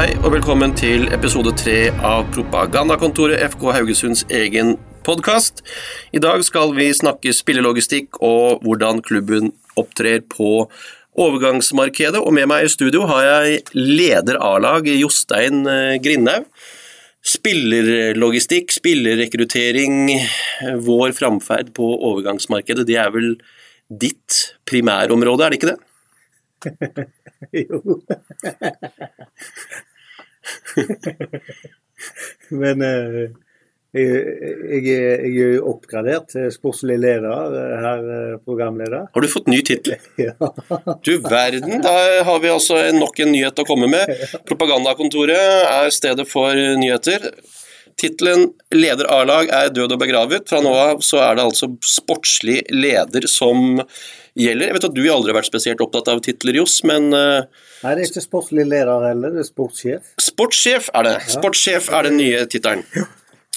Hei og velkommen til episode tre av Propagandakontoret, FK Haugesunds egen podkast. I dag skal vi snakke spillelogistikk og hvordan klubben opptrer på overgangsmarkedet. Og med meg i studio har jeg leder A-lag, Jostein eh, Grindhaug. Spillerlogistikk, spillerrekruttering, vår framferd på overgangsmarkedet, det er vel ditt primærområde, er det ikke det? jo. Men eh, jeg, jeg, er jo oppgradert til sportslig leder, herr eh, programleder. Har du fått ny tittel? Ja. Du verden, da har vi altså nok en nyhet å komme med. Propagandakontoret er stedet for nyheter. Tittelen 'Leder A-lag' er død og begravet. Fra nå av så er det altså sportslig leder som gjelder. Jeg vet at du aldri har vært spesielt opptatt av titler, Johs, men uh, Nei, det er ikke sportslig leder heller, det er sportssjef. Sportssjef er det. Sportssjef er den nye tittelen.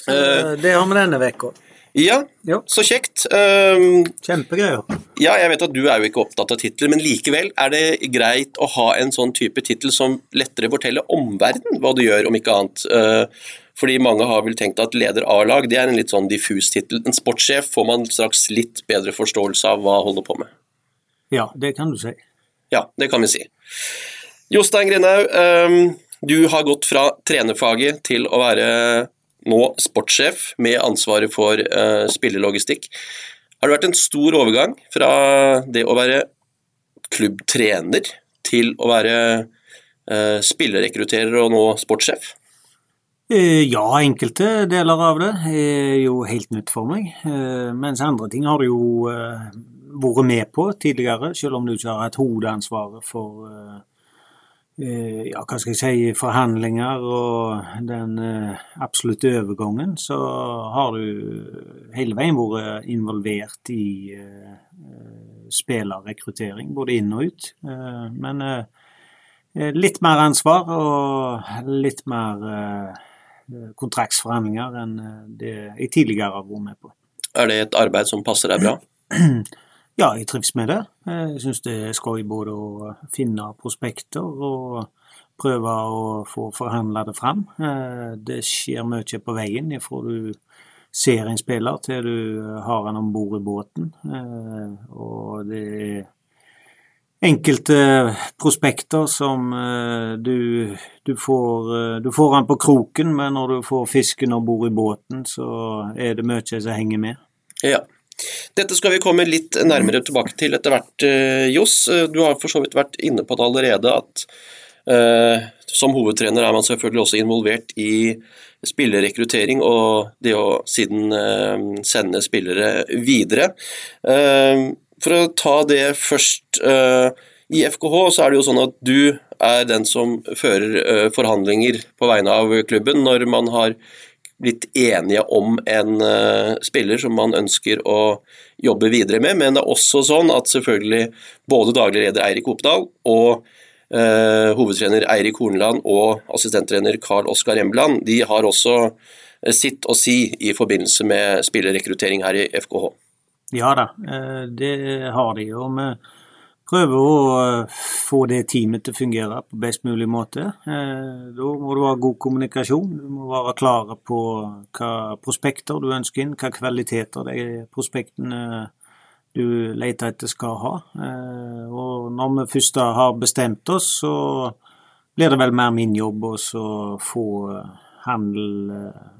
Uh, det har vi denne uka. Ja, jo. så kjekt. Um, Kjempegreier. ja, jeg vet at du er jo ikke opptatt av titler, men likevel er det greit å ha en sånn type tittel som lettere forteller omverdenen hva du gjør, om ikke annet. Uh, fordi mange har vel tenkt at leder A-lag det er en litt sånn diffus tittel. En sportssjef får man straks litt bedre forståelse av hva holder på med. Ja, det kan du si. Ja, det kan vi si. Jostein Grindhaug, ehm, du har gått fra trenerfaget til å være nå sportssjef med ansvaret for uh, spillelogistikk. Har det vært en stor overgang fra det å være klubbtrener til å være uh, spillerrekrutterer og nå sportssjef? Eh, Ja, enkelte deler av det er jo helt nytt for meg. Eh, Mens andre ting har du jo eh, vært med på tidligere, selv om du ikke har hatt hovedansvaret for eh, eh, ja, hva skal jeg si, forhandlinger og den eh, absolutte overgangen, så har du hele veien vært involvert i eh, eh, spillerrekruttering, både inn og ut. Eh, Men eh, eh, litt mer ansvar og litt mer eh, kontraktsforhandlinger enn eh, det jeg tidligere har vært med på. Er det et arbeid som passer deg bra? Ja, jeg trives med det. Jeg syns det er skøy både å finne prospekter og prøve å få forhandla det fram. Eh, Det skjer mye på veien ifra du ser en spiller til du har han om bord i båten. Eh, Og det er enkelte prospekter som eh, du, du får Du får han på kroken, men når du får fisken om bord i båten, så er det mye som henger med. Ja. Dette skal vi komme litt nærmere tilbake til etter hvert, eh, Johs. Eh, Du har for så vidt vært inne på det allerede, at eh, som hovedtrener er man selvfølgelig også involvert i spillerrekruttering og det å siden eh, sende spillere videre. Eh, for å ta det først. I FKH så er det jo sånn at du er den som fører forhandlinger på vegne av klubben når man har blitt enige om en uh, spiller som man ønsker å jobbe videre med, men det er også sånn at selvfølgelig både daglig leder Eirik Oppdal og uh, hovedtrener Eirik Horneland og assistenttrener Carl Oskar Embland, de har også eh, sitt å si i forbindelse med spillerrekruttering her i FKH. Ja da, det har de. Og vi prøver å eh, få det teamet til å fungere på best mulig måte. Eh, Da må du ha god kommunikasjon. Du må være klar på hva prospekter du ønsker inn, hva kvaliteter de prospektene du leter etter skal ha. Eh, Og når vi først har bestemt oss, så blir det vel mer min jobb å få handel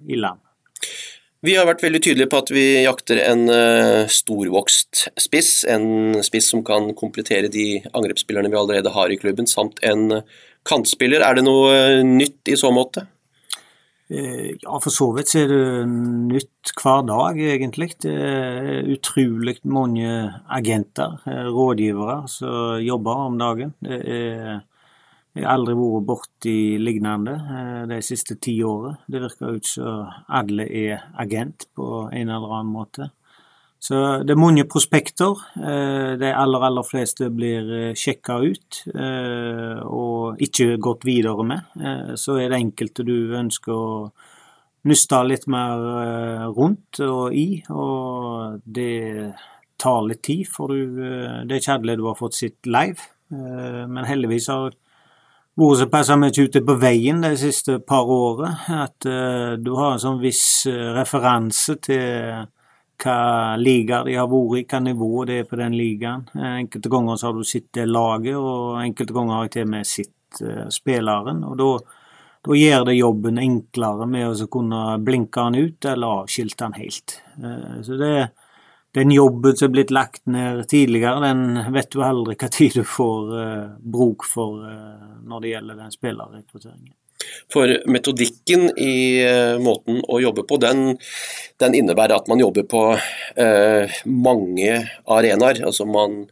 i land. Vi har vært veldig tydelige på at vi jakter en eh, storvokst spiss, en spiss som kan komplettere de angrepsspillerne vi allerede har i klubben, samt en kantspiller. Er det noe eh, nytt i så måte? Eh, Ja, for så vidt er det nytt hver dag, egentlig. Det er utrolig mange agenter, rådgivere, som jobber om dagen. Det er, jeg har aldri vært borti lignende eh, de siste ti årene. Det virker ut som alle er agent på en eller annen måte. Så det er mange prospekter. Eh, De aller, aller fleste blir sjekka ut eh, og ikke gått videre med. Eh, Så er det enkelte du ønsker å nyste litt mer eh, rundt og i, og det tar litt tid, for du, eh, det er alle du har fått sitt live. Eh, Men heldigvis har vært såpass mye ute på veien de siste par årene at uh, du har en sånn viss uh, referanse til hva liga de har vært i, hva nivå det er på den ligaen. Enkelte ganger så har du sett det laget, og enkelte ganger har jeg til med sett uh, spilleren. og da da gjør det jobben enklere med å kunne blinke han ut eller avskilte han helt. Så det, den jobben som er blitt lagt ned tidligere, den vet du aldri hva tid du får uh, bruk for uh, når det gjelder den spillerrekrutteringen. For metodikken i uh, måten å jobbe på, den, den, innebærer at man jobber på mange arenaer. Altså man,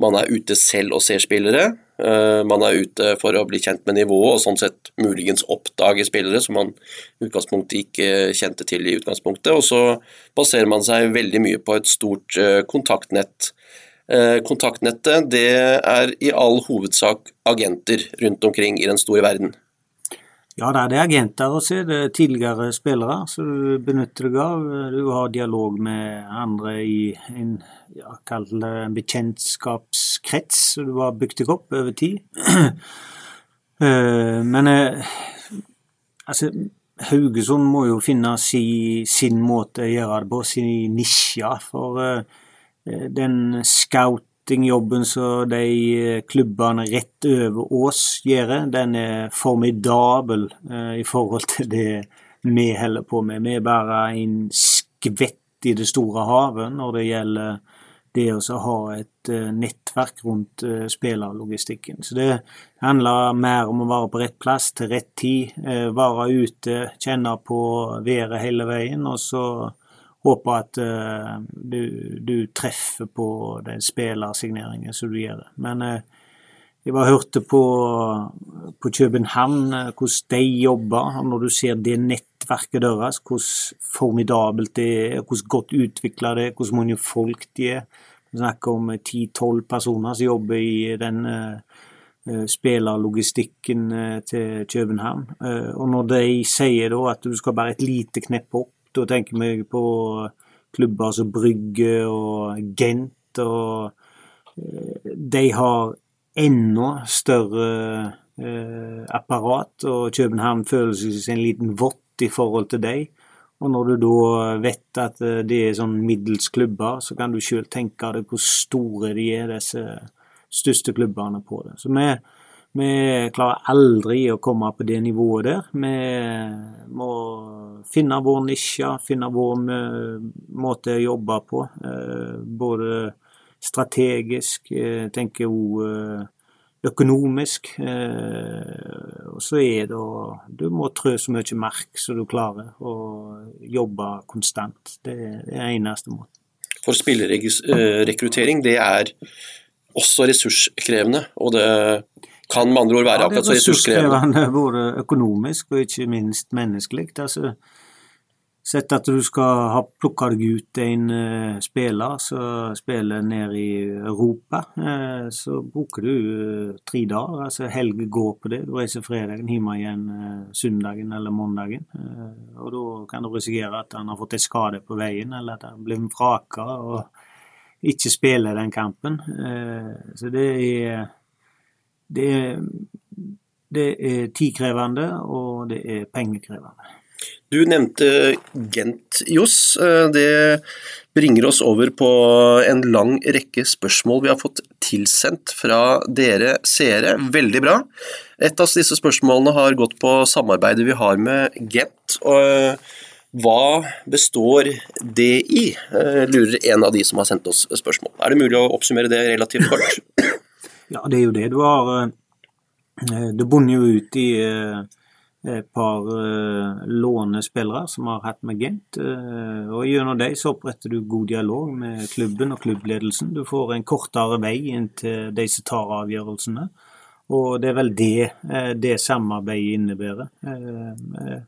man er ute selv og ser spillere. Eh, man er ute for å bli kjent med nivået og sånn sett muligens oppdage spillere som man i utgangspunktet ikke kjente til i utgangspunktet. Og så baserer man seg veldig mye på et stort eh, kontaktnett. Eh, kontaktnettet det er i all hovedsak agenter rundt omkring i den store verden. Ja, det er agenter, å se. Det er tidligere spillere som du benytter deg av. Du har dialog med andre i en, ja, en bekjentskapskrets som du har bygd deg opp over tid. Eh, men eh, altså Haugesund må jo finne si, sin måte å gjøre det på, sin nisje. For uh, den scout scoutingjobben som de eh, klubbene rett over oss gjør, den er formidabel eh, i forhold til det vi holder på med. Vi er bare en skvett i det store havet når det gjelder det å ha et eh, nettverk rundt spillerlogistikken. Så det handler mer om å være på rett plass til rett tid, være ute, kjenne på været hele veien, og så håper at uh, du, du, treffer på den spillersigneringen som du gjør. Men uh, jeg bare hørte på, på København uh, hvordan de jobber. Når du ser det nettverket deres, hvordan formidabelt det er, hvordan godt utvikla det er, hvordan mange folk de er. Vi snakker om 10-12 personer som jobber i den spillerlogistikken til København. Og når de sier da at du skal bare et lite knepp opp da tenker vi på klubber som Brygge og Gent. og eh, De har enda større eh, apparat, og København føler seg som en liten vott i forhold til dem. Og når du da vet at eh, det er sånn middels klubber, så kan du sjøl tenke deg hvor store de er, disse største klubbene på det. Så vi vi klarer aldri å komme på det nivået der. Vi må finne vår nisje, finne vår måte å jobbe på. Eh, både strategisk, jeg eh, tenker òg eh, økonomisk. Og så er det å Du må trø så mye mark så du klarer, å jobbe konstant. Det er det eneste måten. For spillerrekruttering, det er også ressurskrevende. Og det kan med andre ord være akkurat så ressurskrevende. Både økonomisk og ikke minst menneskelig. Altså, Sett at du skal ha plukka deg ut en uh, spiller som spiller ned i Europa, uh, så bruker du uh, tre dager. altså Helg går på det. Du reiser fredagen, hjem igjen søndagen eller mandagen. og da kan du risikere at han har fått en skade på veien, eller at han blir vraka og ikke spiller den kampen. så det er det er, det er tidkrevende, og det er pengekrevende. Du nevnte Gent, Johs. Det bringer oss over på en lang rekke spørsmål vi har fått tilsendt fra dere seere. Veldig bra. Et av disse spørsmålene har gått på samarbeidet vi har med Gent. Hva består det i, lurer en av de som har sendt oss spørsmål. Er det mulig å oppsummere det relativt kort? Ja, det er jo det du har eh, Det bunner jo ut i eh, et par eh, lånespillere som har hatt med Gent. Og gjennom dem så oppretter du god dialog med klubben og klubbledelsen. Du får en kortere vei inn til de som tar avgjørelsene. Og det er vel det det samarbeidet innebærer.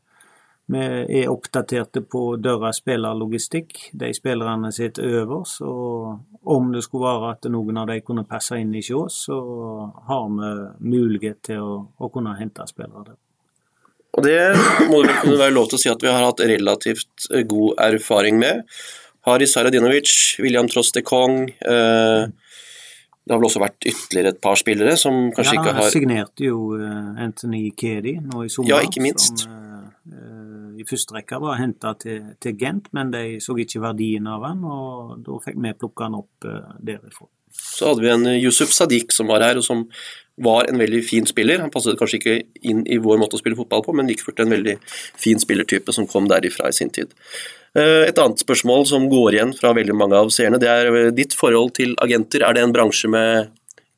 Vi er oppdaterte på deres spillerlogistikk. De spillerne sitter øverst. Og om det skulle være at noen av dem kunne passe inn i oss, så har vi mulighet til å, å kunne hente spillere der. Og det må det kunne være lov til å si at vi har hatt relativt eh, god erfaring med. Haris Haradinovic, William Troste Kong, eh, Det har vel også vært ytterligere et par spillere som kanskje ja, ikke har Ja, signerte jo uh, Anthony Kedi nå i sommer. Ja, ikke minst. Som uh, i første rekke var henta til, til, Gent, men de så ikke verdien av han, og da fikk vi plukka han opp uh, derifra. Så hadde vi en Yusuf Sadiq som var her, og som var en veldig fin spiller. Han passet kanskje ikke inn i vår måte å spille fotball på, men like fullt en veldig fin spillertype som kom derifra i sin tid. Eh, et annet spørsmål som går igjen fra veldig mange av seerne, det er eh, ditt forhold til agenter. Er det en bransje med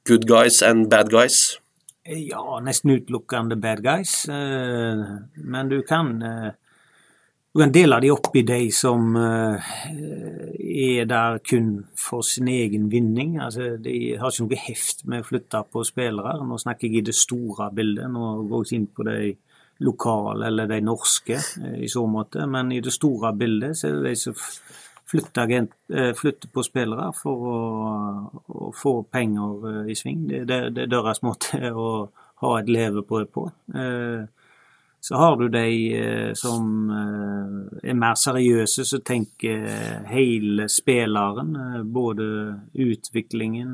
good guys and bad guys? Ja, nesten utelukkende bad guys. Eh, men du kan, du kan dele de opp i de som er der kun for sin egen vinning. Altså, de har ikke noe heft med å flytte på spillere. Nå snakker jeg i det store bildet. Nå går jeg inn på de lokale eller de norske eh, i så måte. Men i det store bildet så er det de som flytter, eh, flytter på spillere for å, å, få penger eh, i sving. Det, det, det er deres måte å ha et levebrød på. Så har du de som er mer seriøse, som tenker hele spilleren. Både utviklingen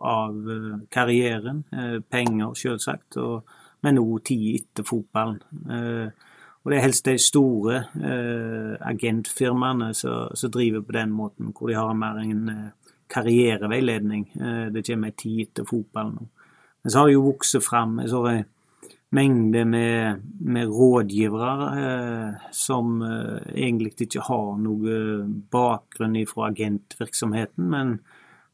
av karrieren, penger selvsagt, og men òg tid etter fotballen. Eh, og Det er helst de store eh, agentfirmaene som driver på den måten, hvor de har mer en eh, karriereveiledning. det kommer ei tid etter fotballen. Men så har det jo vokst fram en sånn mengde med, med rådgivere eh, som eh, egentlig ikke har noe bakgrunn fra agentvirksomheten, men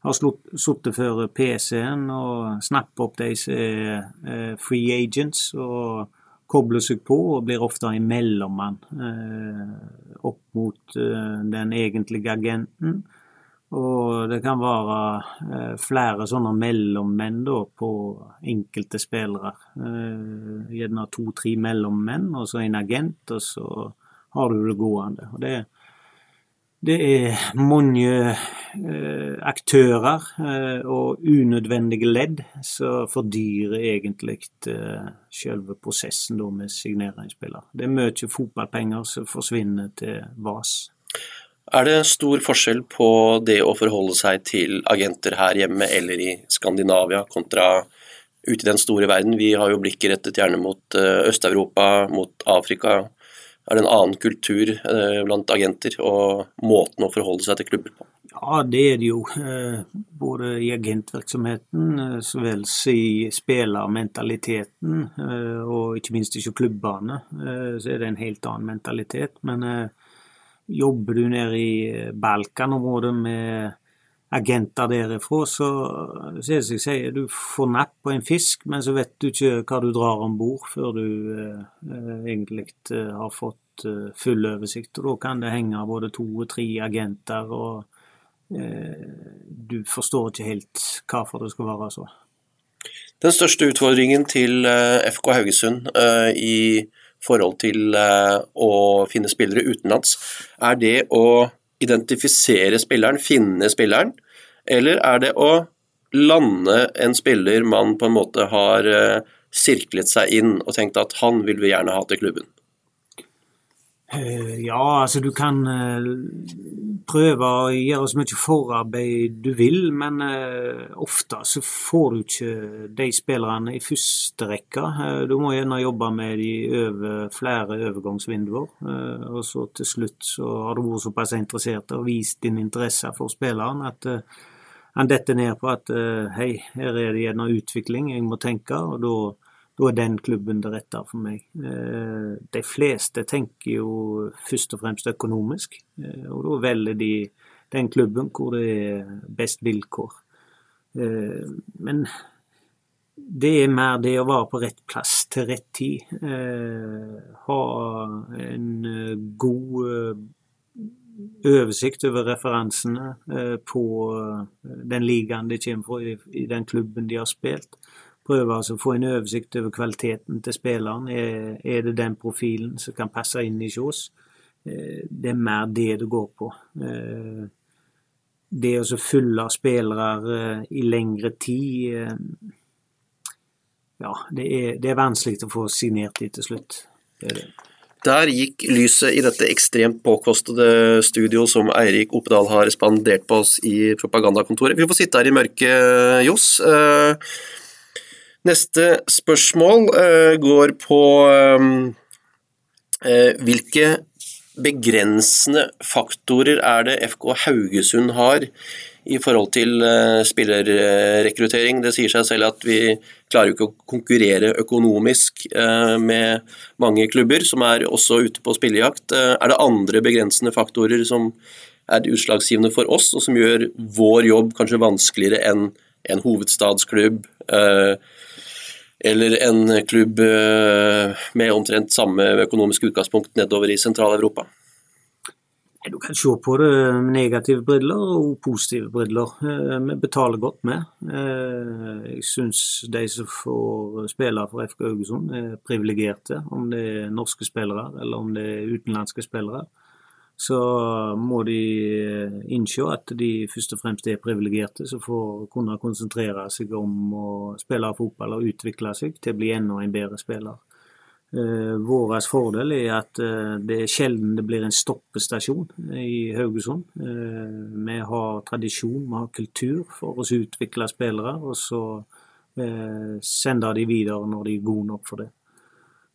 har sittet før PC-en og snappet opp de som er eh, free agents, og kobler seg på og blir ofte en mellommann eh, opp mot eh, den egentlige agenten. Og det kan være flere sånne mellommenn da, på enkelte spillere. Gjerne to-tre mellommenn, og så en agent, og så har du det gående. Og det, det er mange eh, aktører eh, og unødvendige ledd som fordyrer egentlig eh, selve prosessen da med signeringsspiller. Det er mye fotballpenger som forsvinner til VAS. Er det stor forskjell på det å forholde seg til agenter her hjemme eller i Skandinavia kontra ute i den store verden? Vi har jo blikket rettet gjerne mot Øst-Europa, mot Afrika, er det en annen kultur eh, blant agenter og måten å forholde seg til klubber på? Ja, det er det jo. Eh, både i agentvirksomheten eh, så vel som i spillermentaliteten, og ikke minst ikke klubbene, så er det en helt annen mentalitet. Men jobber du nede i Balkan-området med agenter derifra, så, så er det som jeg sier, du får napp på en fisk, men så vet du ikke hva du drar om bord før du eh, egentlig eh, har fått eh, full oversikt. Og da kan det henge både to og tre agenter, og eh, du forstår ikke helt hvorfor det skal være så. Den største utfordringen til eh, FK Haugesund eh, i forhold til å finne spillere utenlands, er det å identifisere spilleren, finne spilleren, eller er det å lande en spiller man på en måte har eh, sirklet seg inn og tenkt at han vil vi gjerne ha til klubben? Eh, ja, altså du kan eh, prøve å gjøre så mye forarbeid du vil, men ofte så får du ikke de spillerne i første rekke. Du må gjerne jobbe med de over flere overgangsvinduer. Og så til slutt så har du vært såpass interessert og vist din interesse for spilleren at han detter ned på at hei, her er det gjerne utvikling jeg må tenke, og da da er den klubben det rette for meg. Eh, de fleste tenker jo først og fremst økonomisk, eh, og da velger de den klubben hvor det er best vilkår. Eh, men det er mer det å være på rett plass til rett tid. Ha en god oversikt over referansene på den ligaen de kommer fra, i den klubben de har spilt prøve altså å få en oversikt over kvaliteten til spilleren. Er, det den profilen som kan passe inn i oss? Eh, det er mer det det går på. Eh, det å fylle spillere eh, i lengre tid Ja, det er, det er vanskelig å få signert de til slutt. Det det. Der gikk lyset i dette ekstremt påkostede studio som Eirik Oppedal har spandert på oss i propagandakontoret. Vi får sitte her i mørket, Johs. Neste spørsmål går på hvilke begrensende faktorer er det FK Haugesund har i forhold til spillerrekruttering. Det sier seg selv at vi klarer jo ikke å konkurrere økonomisk med mange klubber som er også ute på spillejakt. Er det andre begrensende faktorer som er utslagsgivende for oss, og som gjør vår jobb kanskje vanskeligere enn en hovedstadsklubb? Eller en klubb med omtrent samme økonomiske utgangspunkt nedover i Sentral-Europa? Du kan se på det med negative briller og positive briller. Eh, vi betaler godt med. Eh, jeg syns de som får spille for FK Haugesund er privilegerte, om det er norske spillere eller om det er utenlandske spillere. Så må de eh, innse at de først og fremst er privilegerte, som får kunne konsentrere seg om å spille fotball og utvikle seg til å bli enda en bedre spiller. Eh, Vår fordel er at eh, det er sjelden det blir en stoppestasjon i Haugesund. Vi har tradisjon, vi har kultur for å utvikle spillere, og så sende de videre når de er gode nok for det.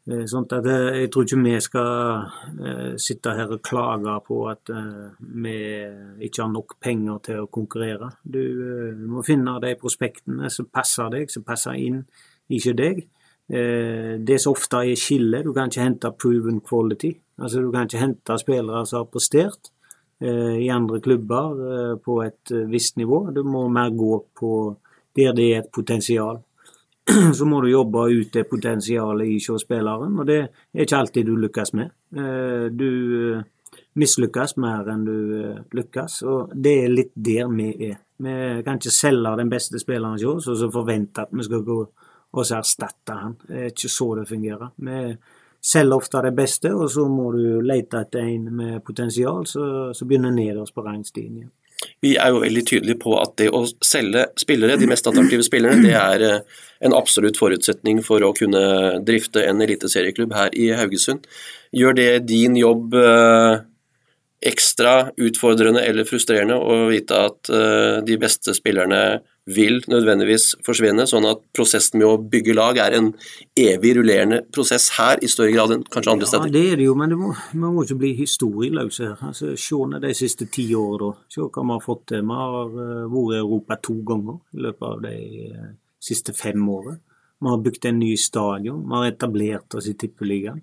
Sånn at jeg tror ikke vi skal sitte her og klage på at vi ikke har nok penger til å konkurrere. Du må finne de prospektene som passer deg, som passer inn, ikke deg. Eh, det som ofte er skillet, du kan ikke hente proven quality. Altså Du kan ikke hente spillere som har prestert eh, i andre klubber eh, på et visst nivå. Du må mer gå på der det er et potensial. Så må du jobbe ut det potensialet i spilleren, og det er ikke alltid du lykkes med. Du mislykkes mer enn du lykkes, og det er litt der vi er. Vi kan ikke selge den beste spilleren hos oss og så forvente at vi skal gå og erstatte han. Det er ikke så det fungerer. Vi selger ofte det beste, og så må du lete etter en med potensial, så, så begynner nederst på rangstigen igjen. Vi er jo veldig tydelige på at det å selge spillere, de mest attraktive spillerne, det er eh, en absolutt forutsetning for å kunne drifte en eliteserieklubb her i Haugesund. Gjør det din jobb eh, ekstra utfordrende eller frustrerende å vite at eh, de beste spillerne vil nødvendigvis forsvinne, sånn at prosessen med å bygge lag er en evig rullerende prosess her, i større grad enn kanskje andre steder? Ja, det er det jo, men det må, man må ikke bli historieløse her. Altså, Se ned de siste ti årene. Se hva vi har fått til. Vi har uh, vært i Europa to ganger i løpet av de uh, siste fem årene. Vi har bygd en ny stadion, vi har etablert oss i Tippeligaen.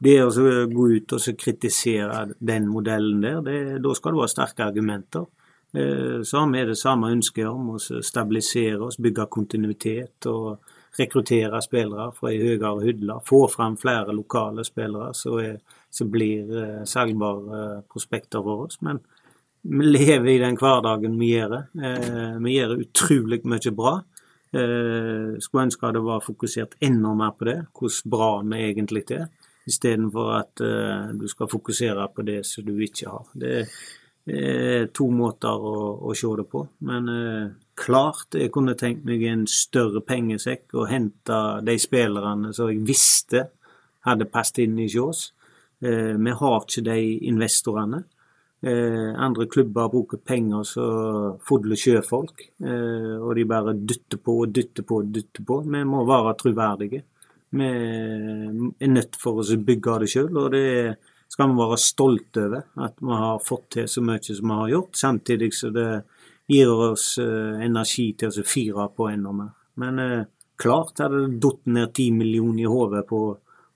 Det å gå ut og kritisere den modellen der, det, da skal du ha sterke argumenter. Eh, så har vi det samme ønsket om å stabilisere oss, bygge kontinuitet og rekruttere spillere fra ei høyere hylle. Få fram flere lokale spillere som blir eh, selgbare eh, prospekter for oss. Men vi lever i den hverdagen vi gjør. Vi gjør utrolig mye bra. Skulle ønske det var fokusert enda mer på det, hvordan bra vi egentlig er, istedenfor at du skal fokusere på det som du ikke har. Det, er to måter å, å se det på. Men eh, klart jeg kunne tenkt meg en større pengesekk og hente de spillerne som jeg visste hadde passet inn i Sjås. Eh, vi har ikke de investorene. Eh, andre klubber bruker penger som fodler sjøfolk, eh, og de bare dytter på og dytter på og dytter på. Vi må være troverdige. Vi er nødt for å bygge det sjøl, og det er skal vi være stolte over at vi har fått til så mye som vi har gjort, samtidig som det gir oss uh, energi til å fire på enda mer. Men eh, klart hadde det datt ned ti millioner i hodet på,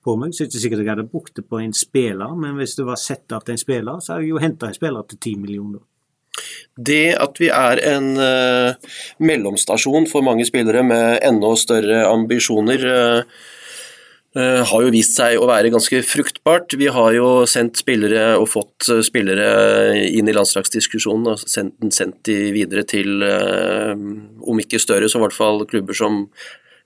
på, meg, så er det ikke sikkert jeg hadde brukt det på en spiller, men hvis det var sett til en spiller, så hadde jeg jo henta en spiller til ti millioner. Det at vi er en uh, mellomstasjon for mange spillere med enda større ambisjoner, uh, Eh, har jo vist seg å være ganske fruktbart. Vi har jo sendt spillere og fått eh, spillere inn i landslagsdiskusjonen og sendt, sendt de videre til, eh, om ikke større, så i hvert fall klubber som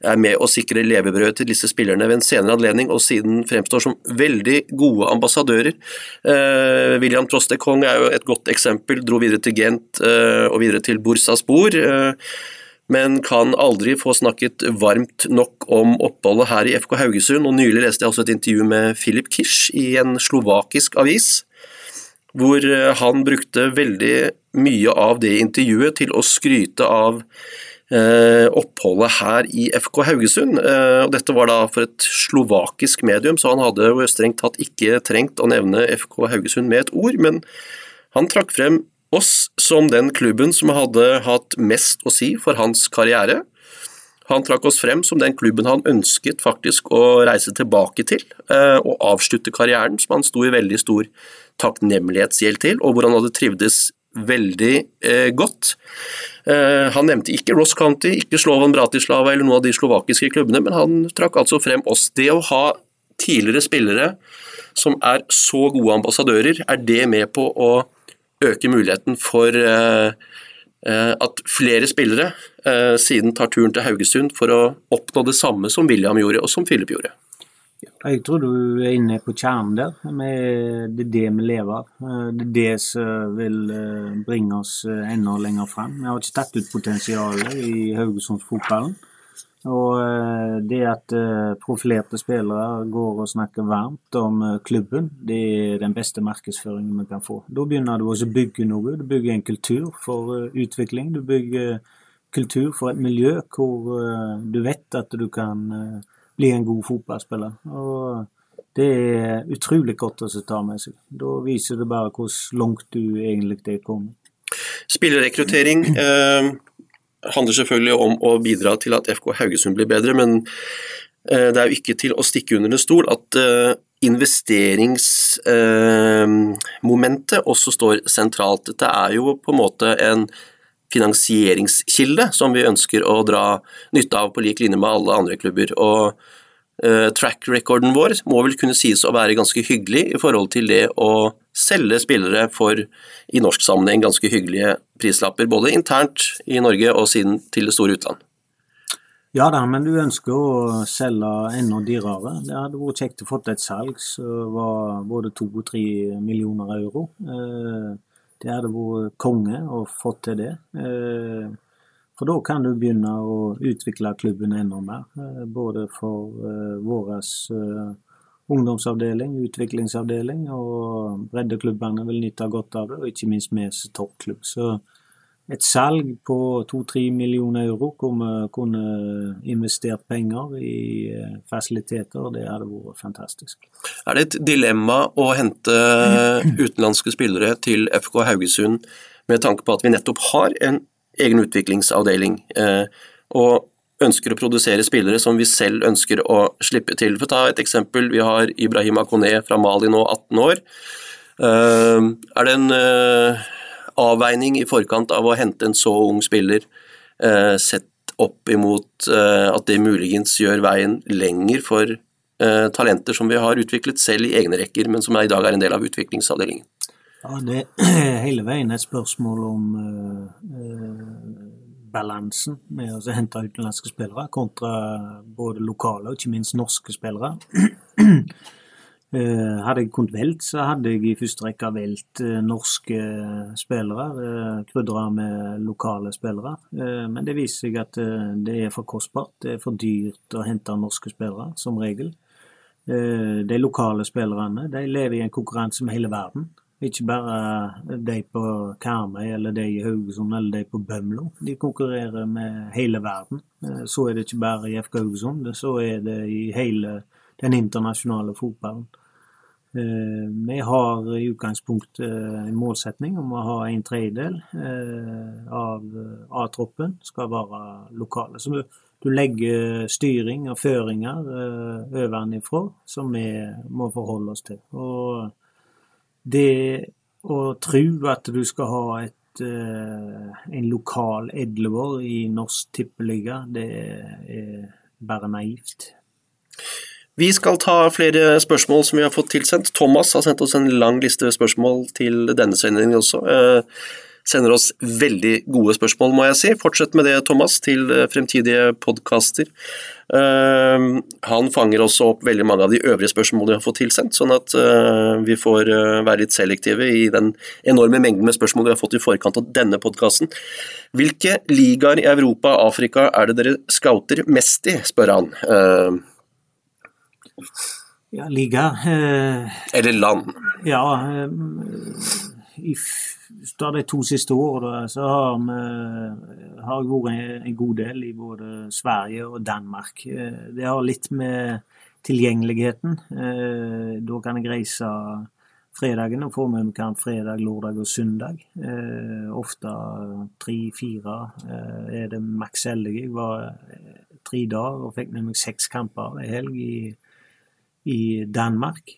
er med å sikre levebrød til disse spillerne ved en senere anledning, og siden fremstår som veldig gode ambassadører. Eh, William Trostekong er jo et godt eksempel, dro videre til Gent eh, og videre til Bursaspor. Eh, men kan aldri få snakket varmt nok om oppholdet her i FK Haugesund. og Nylig leste jeg også et intervju med Filip Kisch i en slovakisk avis, hvor eh, han brukte veldig mye av det intervjuet til å skryte av eh, oppholdet her i FK Haugesund. Eh, og dette var da for et slovakisk medium, så han hadde jo strengt tatt ikke trengt å nevne FK Haugesund med et ord, men han trakk frem oss som den klubben som hadde hatt mest å si for hans karriere. Han trakk oss frem som den klubben han ønsket faktisk å reise tilbake til eh, og avslutte karrieren, som han sto i veldig stor takknemlighetsgjeld til, og hvor han hadde trivdes veldig eh, godt. Eh, han nevnte ikke Ross County, ikke Slovan Bratislava eller noen av de slovakiske klubbene, men han trakk altså frem oss. Det å ha tidligere spillere som er så gode ambassadører, er det med på å øke muligheten for eh, eh, at flere spillere eh, siden tar turen til Haugesund for å oppnå det samme som William gjorde, og som Philip gjorde. Jeg tror du er inne på kjernen der. Det er det vi lever av. Det er det som vil bringe oss enda lenger frem. Vi har ikke tatt ut potensialet i Haugesundsfotballen. Og eh, det at eh, profilerte spillere går og snakker varmt om eh, klubben, det er den beste markedsføringen vi kan få. Da begynner du også å bygge noe. Du bygger en kultur for utvikling. Du bygger kultur for et miljø hvor du vet at du kan bli en god fotballspiller. Og det er utrolig godt å ta med seg. Da viser det bare hvor langt du egentlig er kommet. Spillerrekruttering. Eh handler selvfølgelig om å bidra til at FK Haugesund blir bedre, men eh, det er jo ikke til å stikke under en stol at eh, investeringsmomentet også står sentralt. Dette er jo på en måte en finansieringskilde som vi ønsker å dra nytte av på lik linje med alle andre klubber. og Eh, track recorden vår må vel kunne sies å være ganske hyggelig i forhold til det å selge spillere for i norsk sammenheng ganske hyggelige prislapper, både internt i Norge og siden til det store utland. Ja da, men du ønsker å selge enda dyrere. Det hadde vært kjekt å få et salg som var både to og tre millioner euro. Eh, det hadde vært konge å få til det. Eh, for da kan du begynne å utvikle klubben enda mer. Eh, både for våres vår ungdomsavdeling, utviklingsavdeling, og breddeklubbene vil nyte godt av det, og ikke minst vi som toppklubb. Så et salg på to-tre millioner euro hvor vi kunne investert penger i fasiliteter, det hadde vært fantastisk. Er det et dilemma å hente utenlandske spillere til FK Haugesund med tanke på at vi nettopp har en egen utviklingsavdeling. Eh, og ønsker å produsere spillere som vi selv ønsker å slippe til. For å ta et eksempel, vi har Ibrahim Akone fra Mali nå, 18 år. Eh, er det en eh, avveining i forkant av å hente en så ung spiller, sett opp imot at det muligens gjør veien lenger for talenter som vi har utviklet selv i egne rekker, men som i dag er en del av utviklingsavdelingen? Ja, Det er hele veien et spørsmål om balansen med å hente utenlandske spillere kontra både lokale og ikke minst norske spillere. uh, hadde jeg kunnet velt, så hadde jeg i første rekke velt uh, norske spillere. Uh, Krydra med lokale spillere. men det viser seg at det er for kostbart. Det er for dyrt å hente norske spillere, som regel. De lokale spillerne de lever i en konkurranse med hele verden. Ikke bare de på Karmøy eller de i Haugesund eller de på Bømlo. De konkurrerer med hele verden. Eh, så er det ikke bare i FK Haugesund, så er det i hele den internasjonale fotballen. Eh, vi har i utgangspunktet en målsetning om å ha en tredjedel eh, av A-troppen skal være lokale. Så du legger styring og føringer ovenfra som vi må forholde oss til. Og det å tro at du skal ha et, eh, en lokal Edleborg i norsk tippeliga, det er bare naivt. Vi skal ta flere spørsmål som vi har fått tilsendt. Thomas har sendt oss en lang liste spørsmål til denne sendingen også. Eh, sender oss veldig gode spørsmål, må jeg si. Fortsett med det, Thomas, til fremtidige podkaster. Uh, han fanger også opp veldig mange av de øvrige spørsmålene vi har fått tilsendt, sånn at uh, vi får uh, være litt selektive i den enorme mengden med spørsmål vi har fått i forkant av denne podkasten. Hvilke ligaer i Europa og Afrika er det dere scouter mest i, spør han. ja, liga Eller land. Ja, i tar de to siste årene så har vi har vært en god del i både Sverige og Danmark. Eh, det har litt med tilgjengeligheten. Eh, da kan jeg reise fredagen og få med meg kamp fredag, lørdag og søndag. Eh, ofte tre-fire er det maks heldige. Jeg var tre dager og fikk med meg seks kamper ei helg i i Danmark.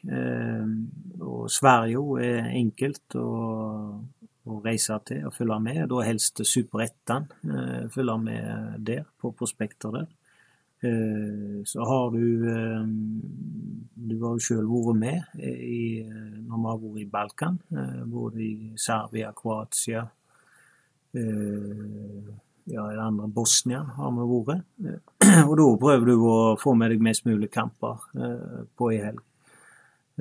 og Sverige er enkelt. og å reise til og følge med. Da helst Super 1 eh, følge med der, på prospekter der. Eh, så har du eh, Du har jo sjøl vært med i, når vi har vært i Balkan. Både i Serbia, Kroatia ja, i det andre Bosnia har vi vært. Og da prøver du å få med deg mest mulig kamper på ei helg.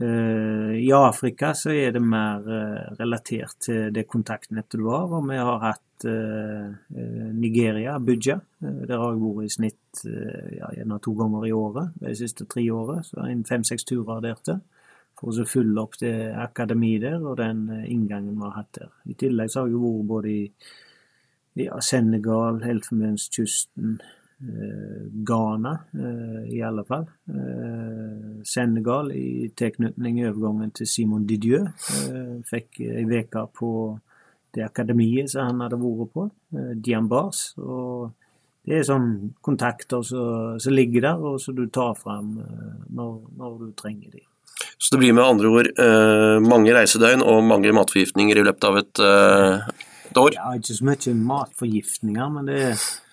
Eh, I Afrika så er det mer eh, relatert til det kontaktnettet du har. Og vi har hatt eh, Nigeria, Abuja. Der har jeg vært i snitt ja, gjerne to ganger i året de siste tre årene. Så en fem-seks turer der til. For å fylle opp det akademiet der og den inngangen vi har hatt der. I tillegg så har jeg vært både i ja, Senegal, Elfenbenskysten, Ghana, eh, i alle fall. Eh, Senegal i tilknytning overgangen til Simon Didieu. Fikk ei uke på det akademiet som han hadde vært på, Diambars. Og det er sånn kontakter som ligger der, og som du tar fram når, når du trenger dem. Så det blir med andre ord eh, mange reisedøgn og mange matforgiftninger i løpet av et, eh, et år? Ja, ikke så mye matforgiftninger, men det er Eh,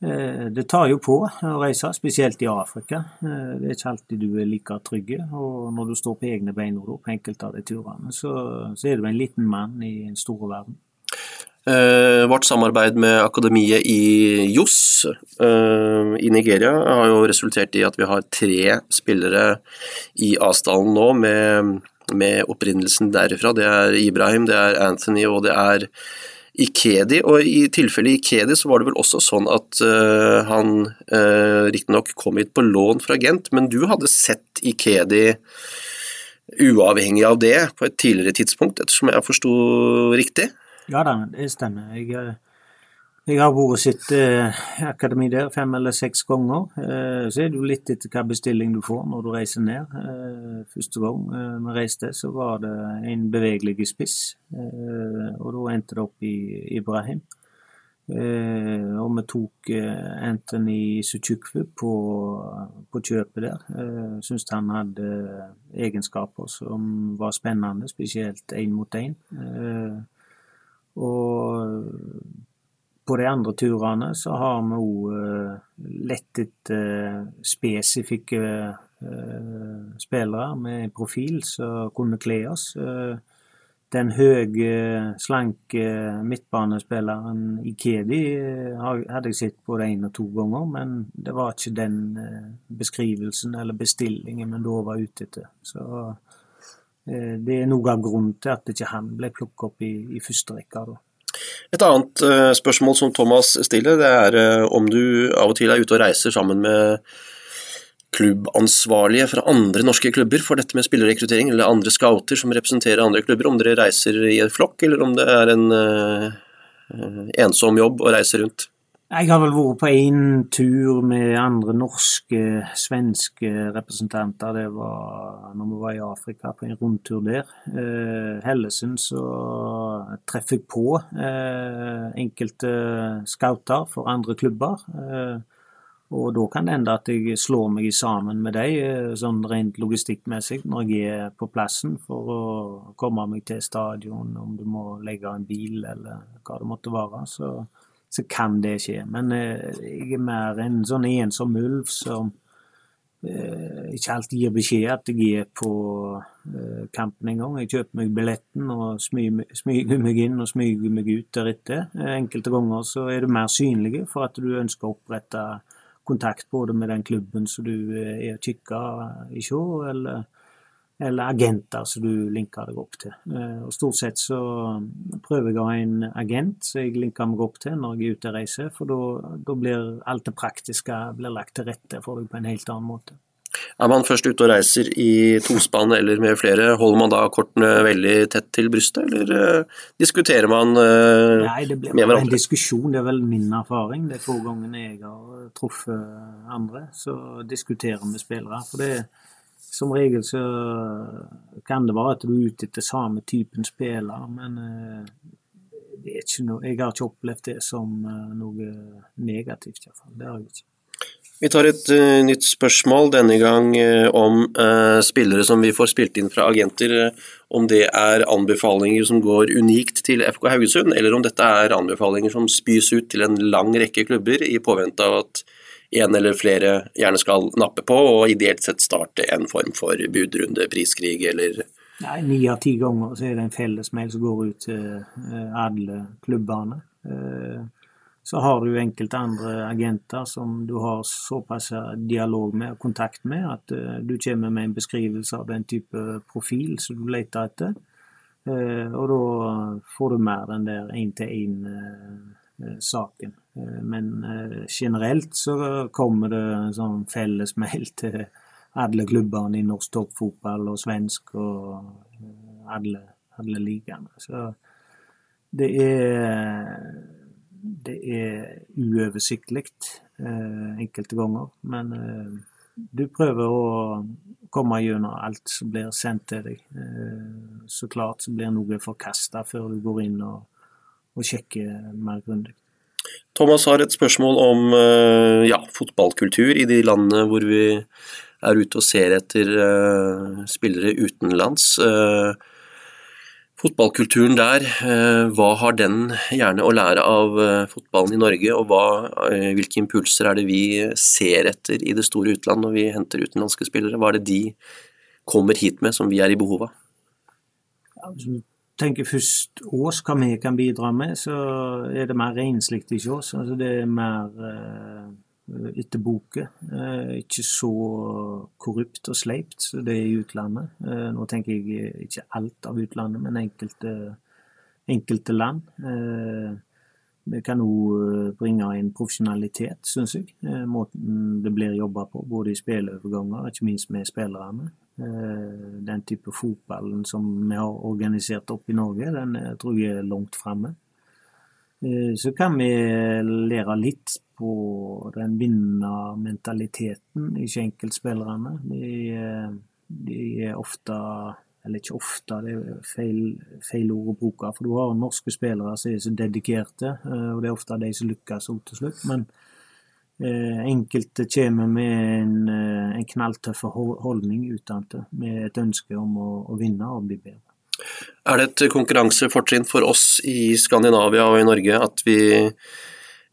det tar jo på å reise, spesielt i Afrika. Eh, det er ikke alltid du er like trygg. Og når du står på egne bein og på enkelte av de turene, så, så er du en liten mann i en stor verden. Eh, vårt samarbeid med akademiet i Jos eh, i Nigeria har jo resultert i at vi har tre spillere i avstanden nå med, med opprinnelsen derifra. Det er Ibrahim, det er Anthony og det er Ikedi, og i tilfellet Ikedi så var det vel også sånn at uh, han uh, riktignok kom hit på lån fra Gent, men du hadde sett Ikedi uavhengig av det på et tidligere tidspunkt, ettersom jeg forsto riktig? Ja det stemmer. Jeg, eh, jeg har vært sitt eh, akademi der fem eller seks ganger. Eh, så er det jo litt etter hva bestilling du får når du reiser ned. Eh, første gang eh, vi reiste, så var det en bevegelig spiss, eh, og da endte det opp i Ibrahim. Eh, og vi tok Anthony Suchukwu på, på kjøpet der. Eh, Syns han hadde egenskaper som var spennende, spesielt én mot én. og på de andre turene så har vi òg uh, lett etter uh, spesifikke uh, spillere med profil som kunne kle oss. den høye, slanke midtbanespilleren Ikedi hadde jeg sett både én og to ganger, men det var ikke den beskrivelsen eller bestillingen vi da var ute etter. Så det er noe av grunnen til at ikke han ble plukket opp i, i første rekke. da. Et annet uh, spørsmål som Thomas stiller, det er uh, om du av og til er ute og reiser sammen med klubbansvarlige fra andre norske klubber for dette med spillerrekruttering, eller andre scouter som representerer andre klubber, om dere reiser i en flokk, eller om det er en uh, ensom jobb å reise rundt? Jeg har vel vært på én tur med andre norske, svenske representanter. Det var når vi var i Afrika, på en rundtur der. Eh, Hellesund så treffer jeg på eh, enkelte scouter for andre klubber. Eh, og da kan det hende at jeg slår meg sammen med dem, eh, sånn rent logistikkmessig, når jeg er på plassen for å komme meg til stadion, om du må legge en bil eller hva det måtte være. så så kan det skje. Men eh, jeg er mer en sånn ensom ulv som eh, ikke alltid gir beskjed at jeg er på eh, kampen en gang. Jeg kjøper meg billetten og smyger meg inn og smyger meg ut deretter. Enkelte ganger så er du mer synlig for at du ønsker å opprette kontakt både med den klubben som du er og kikker i sjå, eller eller agenter som du linker deg opp til. Eh, og Stort sett så prøver jeg å ha en agent som jeg linker meg opp til når jeg er ute og reiser, for da blir alt det praktiske blir lagt til rette for deg på en helt annen måte. Er man først ute og reiser i tospann eller med flere, holder man da kortene veldig tett til brystet, eller uh, diskuterer man uh, Nei, det blir bare en diskusjon, det er vel min erfaring. Det er få ganger jeg har truffet andre, så diskuterer vi spillere. For det, som regel så kan det være at du er ute etter samme typen spiller, men eh, noe, jeg har ikke opplevd det som eh, noe negativt, iallfall. Det har jeg ikke. Vi tar et uh, nytt spørsmål, denne gang uh, om uh, spillere som vi får spilt inn fra agenter. om det er anbefalinger som går unikt til FK Haugesund, eller om dette er anbefalinger som spys ut til en lang rekke klubber i påvente av at en eller flere gjerne skal nappe på, og ideelt sett starte en form for budrunde, priskrig eller Nei, Ni av ti ganger så er det en fellesmail som går ut til eh, alle klubbene. Eh, så har du enkelte andre agenter som du har såpass dialog med og kontakt med at eh, du kommer med en beskrivelse av den type profil som du leter etter. Og da får du mer den der én-til-én-saken. Eh, men eh, generelt så kommer det sånn fellesmail til alle klubbene i norsk toppfotball og svensk og eh, alle, alle ligaene. Så det er det er uoversiktlig enkelte ganger, men du prøver å komme gjennom alt som blir sendt til deg. Så klart så blir noe forkasta før du går inn og, og sjekker mer grundig. Thomas har et spørsmål om eh, ja, fotballkultur i de landene hvor vi er ute og ser etter uh, spillere utenlands. Uh, fotballkulturen der, hva har den gjerne å lære av fotballen i Norge, og hva, hvilke impulser er det vi ser etter i det store utland når vi henter utenlandske spillere? Hva er det de kommer hit med som vi er i behov av? Tenker først oss, hva vi kan bidra med, så er det mer renslig ikke oss. Altså det er mer uh, etter boka. Uh, ikke så korrupt og sleipt som det er i utlandet. Uh, nå tenker jeg ikke alt av utlandet, men enkelte, enkelte land. Uh, vi kan òg bringe inn profesjonalitet, syns jeg. Måten det blir jobba på, både i spilleoverganger, ikke minst med spillerne. Eh, den type fotballen som vi har organisert opp i Norge, den eh, tror jeg er langt framme. Eh, så kan vi lære litt på den vinnermentaliteten i enkeltspillerne. De, de er ofte eller ikke ofte, det er feil, feil, ord å bruke. For du har norske spillere som er så dedikerte, og det er ofte de som lykkes til slutt. Men enkelte kommer med en, eh, en knalltøff holdning utdannelse, med et ønske om å, å, vinne og bli bedre. Er det et konkurransefortrinn for oss i Skandinavia og i Norge at vi,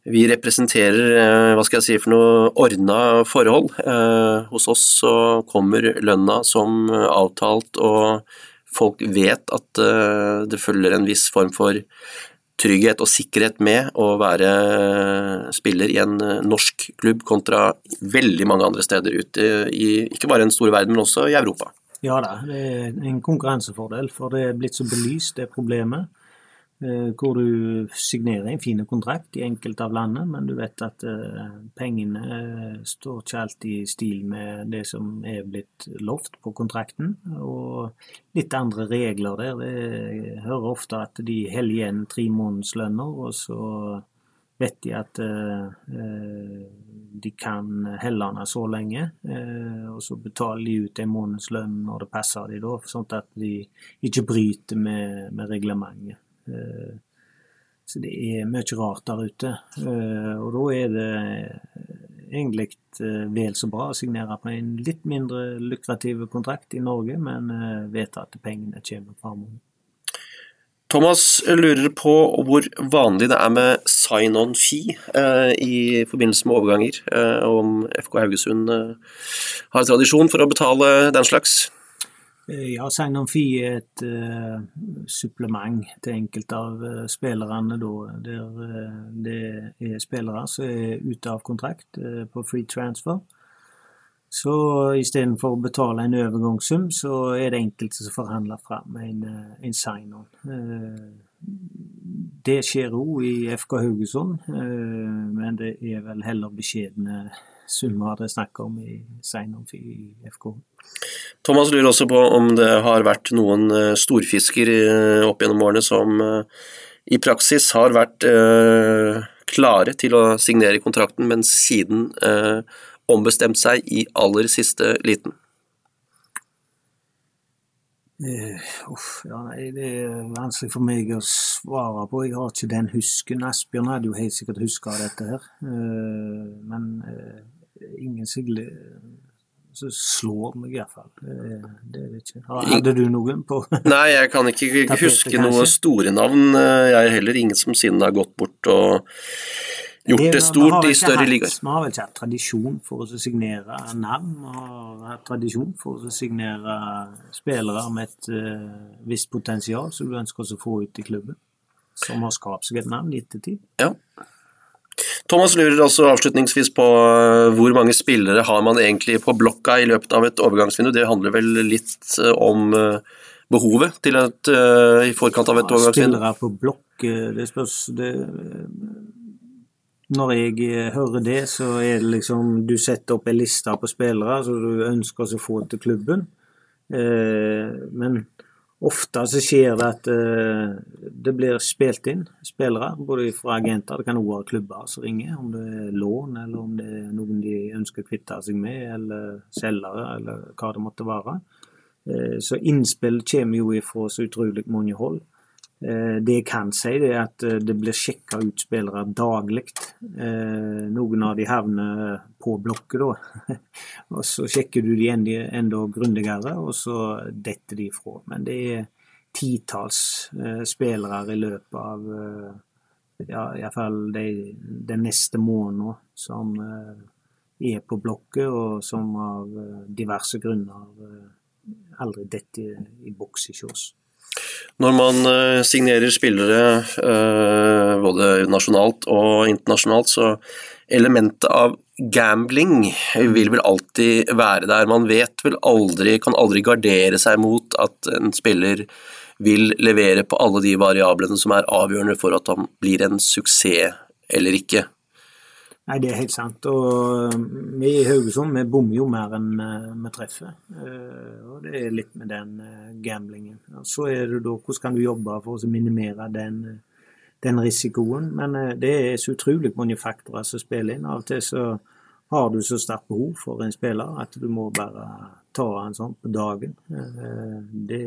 vi representerer eh, hva skal jeg si for noe ordna forhold? hos oss så kommer lønna som avtalt, og folk vet at det følger en viss form for trygghet og sikkerhet med å være spiller i en eh, norsk klubb kontra veldig mange andre steder ute i ikke bare den store verden, men også i Europa. Ja da, det er en konkurransefordel, for det er blitt så belyst, det problemet. Eh, hvor du signerer en fin kontrakt i enkelte av landene, men du vet at eh, pengene eh, står ikke alltid i stil med det som er blitt lovt på kontrakten. Og litt andre regler der. Jeg hører ofte at de holder igjen tre månedslønner, og så vet de at de kan helle den så lenge, og så betaler de ut en månedslønn når det passer de da, sånn at de ikke bryter med reglementet. Eh, så det er mye rart der ute. Eh, og da er det egentlig eh, vel så bra å signere på en litt mindre lukrativ kontrakt i Norge, men vet at pengene kommer framover. Thomas lurer på hvor vanlig det er med sign-on fee eh, i forbindelse med overganger. Eh, om FK Haugesund eh, har tradisjon for å betale den slags? Ja, Sign on Fee er et uh, supplement til enkelte av uh, spillerne. Da, der uh, det er spillere som er ute av kontrakt på free transfer. Så istedenfor å betale en overgangssum, så er det enkelte som forhandler fram en, en sign-on. Det skjer òg i FK Haugesund, men det er vel heller beskjedne summer det er snakk om i sign-on i FK. Thomas lurer også på om det har vært noen eh, storfisker eh, opp gjennom årene som eh, i praksis har vært klare til å signere kontrakten, men siden ombestemt seg i aller siste liten. Uh, uff, ja, nei, Det er vanskelig for meg å svare på. Jeg har ikke den husken. Asbjørn hadde jo helt sikkert huska dette her. Uh, men uh, ingen som slår meg iallfall. Det, det er det ikke. Hadde du noen på Nei, jeg kan ikke tapetet, huske noen store navn. Jeg er heller ingen som siden har gått bort og gjort det, stort i større ligaer. Vi har vel ikke hatt tradisjon for å signere navn. Vi har hatt tradisjon for å signere spillere med et uh, visst potensial som du ønsker å få ut i klubben. Som har skapt seg et navn i ettertid. Ja. Thomas lurer også avslutningsvis på eh, hvor mange spillere har man egentlig på blokka i løpet av et overgangsvindu. Det handler vel litt eh, om eh, behovet til et, i forkant av et ja, overgangsvindu? Spillere på blokk, det spørs det, Når jeg hører det, så er det liksom Du setter opp en liste på spillere som du ønsker å få til klubben. Men Ofte så skjer det at uh, det blir spilt inn spillere, både fra agenter, det kan også være klubber som ringer, om det er lån eller om det er noen de ønsker å kvitte seg med, eller selgere, eller hva det måtte være. Uh, så innspill kommer jo ifra så utrolig mange hold. Eh, det jeg kan si, er at eh, det blir sjekka ut spillere daglig. Eh, noen av de havner på blokket, da. og så sjekker du de enda, enda grundigere, og så detter de ifra. Men det er titalls spillere i løpet av ja, iallfall de, den neste måneden som er på blokket, og som av diverse grunner aldri detter i boks i oss. Når man uh, signerer spillere uh, både nasjonalt og internasjonalt, så elementet av gambling vil vel alltid være der. Man vet vel aldri, kan aldri gardere seg mot at en spiller vil levere på alle de variablene som er avgjørende for at han blir en suksess eller ikke. Nei, det er helt sant. Og um, vi i Haugesund vi bommer jo mer enn vi treffer. Eh, og det er litt med den eh, gamblingen. Så er det da hvordan kan du jobbe for å minimere den, den risikoen. Men eh, det er så utrolig mange faktorer som spiller inn. Av og til så har du så sterkt behov for en spiller at du må bare ta en sånn på dagen. Det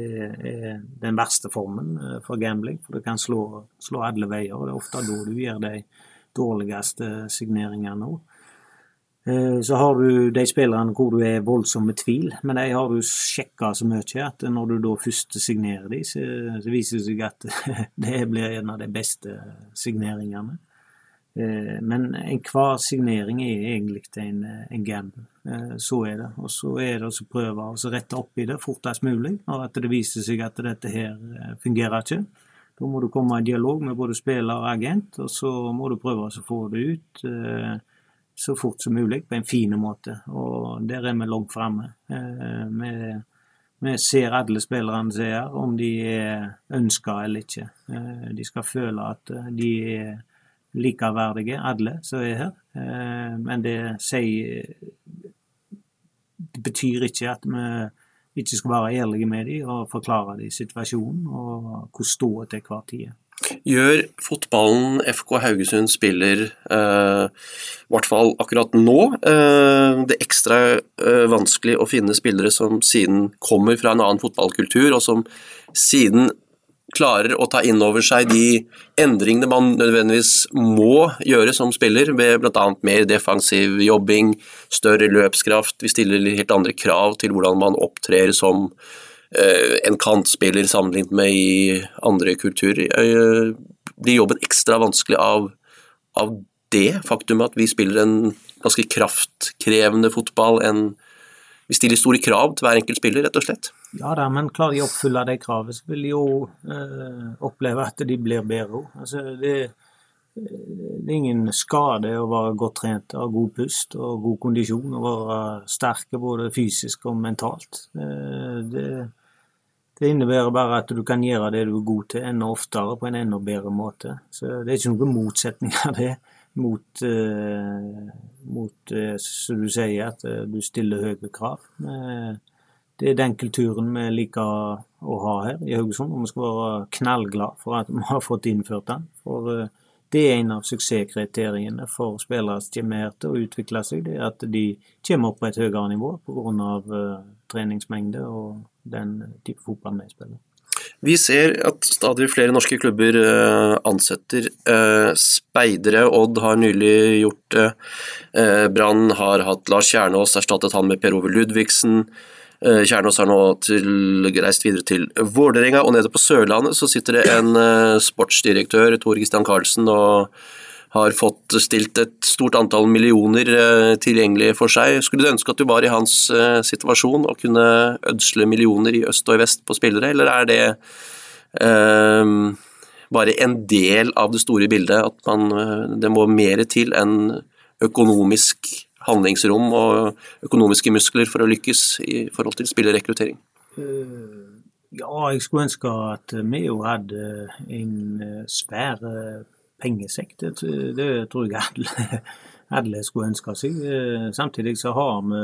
er den verste formen for gambling, for det kan slå, slå alle veier. og Det er ofte da du gjør de dårligste signeringer òg. Eh, så har du de spillerne hvor du er voldsom med tvil, men de har du sjekka så mye at når du da først signerer de, så, så viser det seg at det blir en av de beste signeringene. Eh, men enhver signering er egentlig en, en gamble. Eh, så er det. Og så er det å prøve å rette opp i det fortest mulig, når det viser seg at dette her fungerer ikke. Da må du komme i dialog med både spiller og agent, og så må du prøve å få det ut eh, så fort som mulig på en fin måte. Og der er vi langt framme. Eh, vi, vi, ser alle spillerne som er her, om de er ønska eller ikke. Eh, de skal føle at de er likeverdige, alle som er her. Men det sier Det betyr ikke at vi ikke skal være ærlige med dem og forklare dem situasjonen og hvor ståa til hver tid er. Gjør fotballen FK Haugesund spiller, eh, i hvert fall akkurat nå, eh, det ekstra eh, vanskelig å finne spillere som siden kommer fra en annen fotballkultur, og som siden klarer å ta inn over seg de endringene man nødvendigvis må gjøre som spiller, ved bl.a. mer defensiv jobbing, større løpskraft. Vi stiller helt andre krav til hvordan man opptrer som uh, en kantspiller sammenlignet med i andre kulturer. Uh, blir jobben ekstra vanskelig av, av det faktum at vi spiller en ganske kraftkrevende fotball, en vi stiller store krav til hver enkelt spiller, rett og slett. Ja da, men klarer de å oppfylle de kravene, så vil de jo eh, oppleve at de blir bedre òg. Altså, det, det, er ingen skade å være godt trent, ha god pust og god kondisjon og være sterke både fysisk og mentalt. Eh, det, det innebærer bare at du kan gjøre det du er god til, enda oftere på en enda bedre måte. Så det er ikke noen motsetninger det mot, uh, mot uh, som du sier, at uh, du stiller høye krav. det er den kulturen vi liker å ha her i Haugesund, og vi skal være knallglad for at vi har fått innført den. For det er en av suksesskriteriene for spillere som kommer her til å utvikle seg, det er at de kommer opp på et høyere nivå pga. Treningsmengde og den type fotball vi spiller. Vi ser at stadig flere norske klubber uh, ansetter uh, speidere. Odd har nylig gjort det. Brann har hatt Lars Kjernås, erstattet han med Per Ove Ludvigsen. Eh, Kjernås har nå til, reist videre til Vålerenga, og nede på Sørlandet så sitter det en sportsdirektør, Tor Christian Karlsen, og har fått stilt et stort antall millioner uh, tilgjengelig for seg. Skulle du ønske at du var i hans uh, situasjon og kunne ødsle millioner i øst og i vest på spillere, eller er det bare en del av det store bildet, at man, det må mer til enn økonomisk handlingsrom og økonomiske muskler for å lykkes i forhold til spillerrekruttering? Eh, ja, jeg skulle ønske at vi jo hadde en eh, svær eh, pengesekk. Det, det tror jeg alle, alle, skulle ønske seg. Samtidig så har vi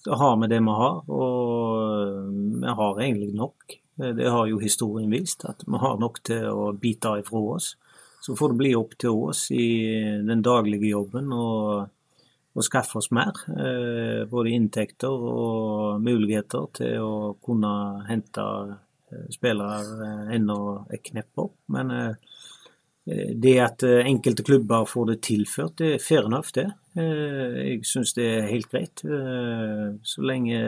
så har vi det vi har, og vi har egentlig nok. Det har jo historien vist, at vi har nok til å bite ifra oss. Så får det bli opp til oss i den daglige jobben. å skaffe oss mer. Eh, både inntekter og muligheter til å kunne hente eh, spillere eh, enda et knepp opp. Men det at enkelte klubber får det tilført, det er fair enough, det. Jeg syns det er helt greit. Så lenge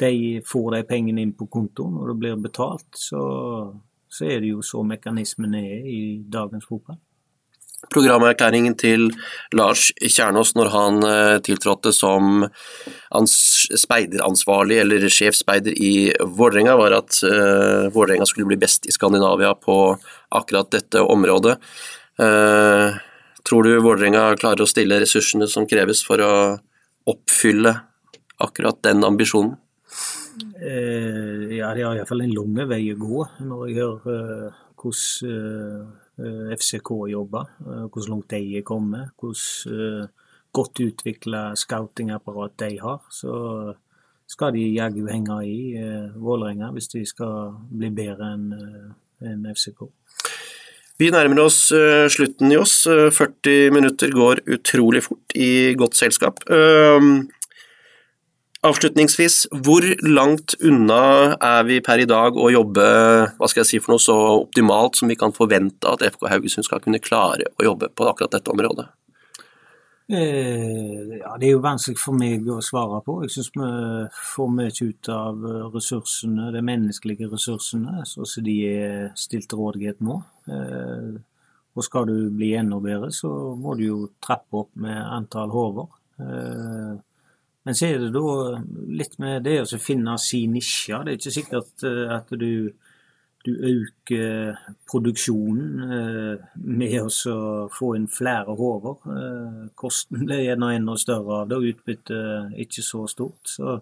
de får de pengene inn på kontoen og det blir betalt, så, så er det jo så mekanismen er i dagens fotball programerklæringen til Lars Kjernås når han eh, tiltrådte som speideransvarlig eller sjefsspeider i Vålerenga, var at uh, Vålerenga skulle bli best i Skandinavia på akkurat dette området. Uh, tror du Vålerenga klarer å stille ressursene som kreves for å oppfylle akkurat den ambisjonen? Uh, ja, de har iallfall en lang vei å gå, når jeg hører hvordan Eh, FCK jobber, eh, hvor langt de er kommet, hvor eh, godt utvikla scoutingapparat de har. Så skal de jaggu henge i Vålerenga hvis de skal bli bedre enn FCK. Vi nærmer oss slutten, Johs. 40 minutter går utrolig fort i godt selskap. Avslutningsvis, hvor langt unna er vi per i dag å jobbe hva skal jeg si for noe så optimalt som vi kan forvente at FK Haugesund skal kunne klare å jobbe på akkurat dette området? Eh, ja, Det er jo vanskelig for meg å svare på. Jeg syns vi får mye ut av ressursene, de menneskelige ressursene, sånn som de er stilt til rådighet nå. Eh, og skal du bli enda bedre, så må du jo trappe opp med antall hoder. Men så er det da litt med det å finne sin nisje. Det er ikke sikkert eh, at du, du øker produksjonen eh, med å få inn flere hoder. Eh, kosten blir gjerne enda større av det, og utbyttet ikke så stort. Så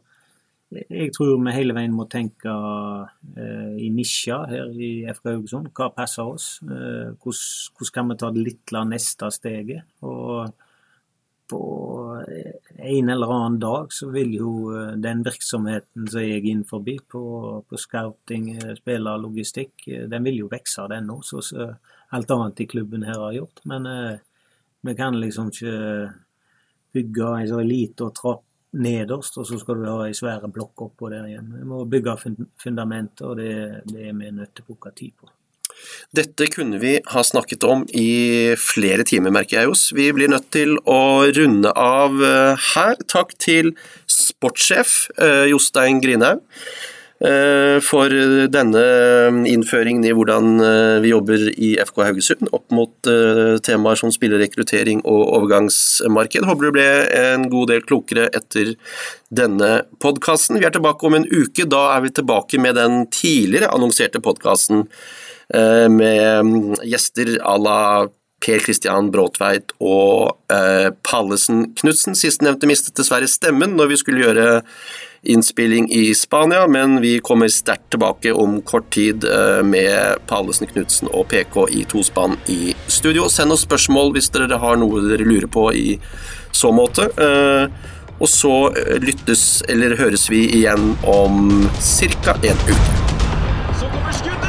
jeg tror vi hele veien må tenke i nisjer her i FK Haugesund. Hva passer oss? Hvordan kan vi ta det lille neste steget? Og på en eller annen dag så vil jo eh, den virksomheten som jeg er innenfor på, på scouting, eh, spiller, logistikk, eh, den vil jo vokse, den så, så alt annet i klubben her har gjort. Men eh, vi kan liksom ikke bygge en så liten trapp nederst, og så skal du ha ei svær blokk oppå der igjen. Vi må bygge fundamentet, og det, det er vi nødt til å bruke tid på. Dette kunne vi ha snakket om i flere timer, merker jeg oss. Vi blir nødt til å runde av eh, her. Takk til sportssjef eh, Jostein Grinhaug. Eh, for denne innføringen i hvordan vi jobber i FK Haugesund opp mot temaer som spillerrekruttering og overgangsmarked. Håper du ble en god del klokere etter denne podkasten. Vi er tilbake om en uke. Da er vi tilbake med den tidligere annonserte podkasten med gjester à la Per Christian Bråtveit og eh, Pallesen Knutsen. Sistnevnte mistet dessverre stemmen når vi skulle gjøre innspilling i Spania, men vi kommer sterkt tilbake om kort tid eh, med Pallesen Knutsen og PK i tospann i studio. Send oss spørsmål hvis dere har noe dere lurer på i så måte. Eh, og så lyttes eller høres vi igjen om ca. en uke. Så kommer skuddet!